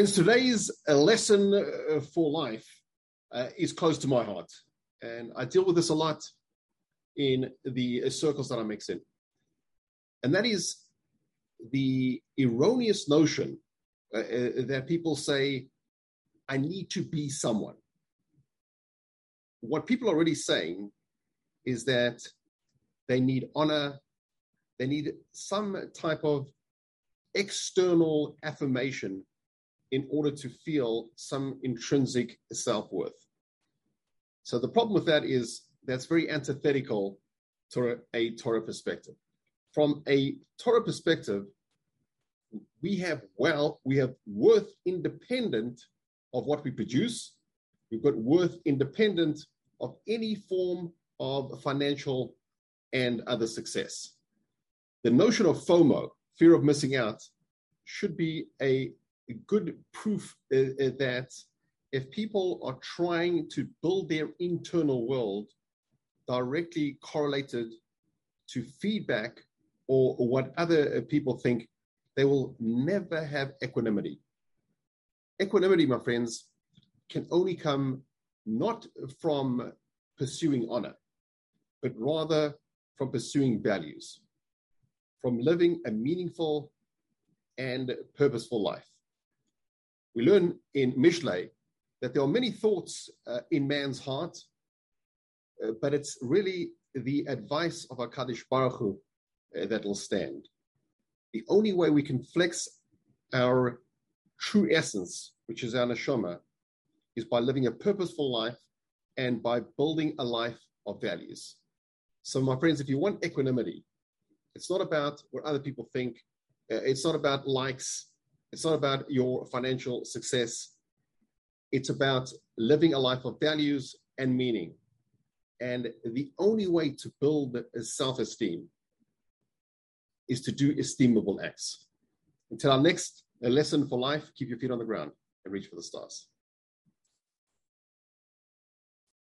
Friends, today's a lesson uh, for life uh, is close to my heart. And I deal with this a lot in the uh, circles that I mix in. And that is the erroneous notion uh, uh, that people say, I need to be someone. What people are really saying is that they need honor, they need some type of external affirmation in order to feel some intrinsic self worth. So the problem with that is that's very antithetical to a Torah perspective. From a Torah perspective, we have well, we have worth independent of what we produce. We've got worth independent of any form of financial and other success. The notion of FOMO, fear of missing out, should be a good proof uh, that if people are trying to build their internal world directly correlated to feedback or, or what other uh, people think, they will never have equanimity. Equanimity, my friends, can only come not from pursuing honor, but rather from pursuing values, from living a meaningful and purposeful life. We learn in Mishlei that there are many thoughts uh, in man's heart, uh, but it's really the advice of HaKadosh Baruch Hu uh, that will stand. The only way we can flex our true essence, which is our neshama, is by living a purposeful life and by building a life of values. So, my friends, if you want equanimity, it's not about what other people think. Uh, it's not about likes. It's not about your financial success. It's about living a life of values and meaning. And the only way to build self esteem is to do esteemable acts. Until our next uh, lesson for life, keep your feet on the ground and reach for the stars.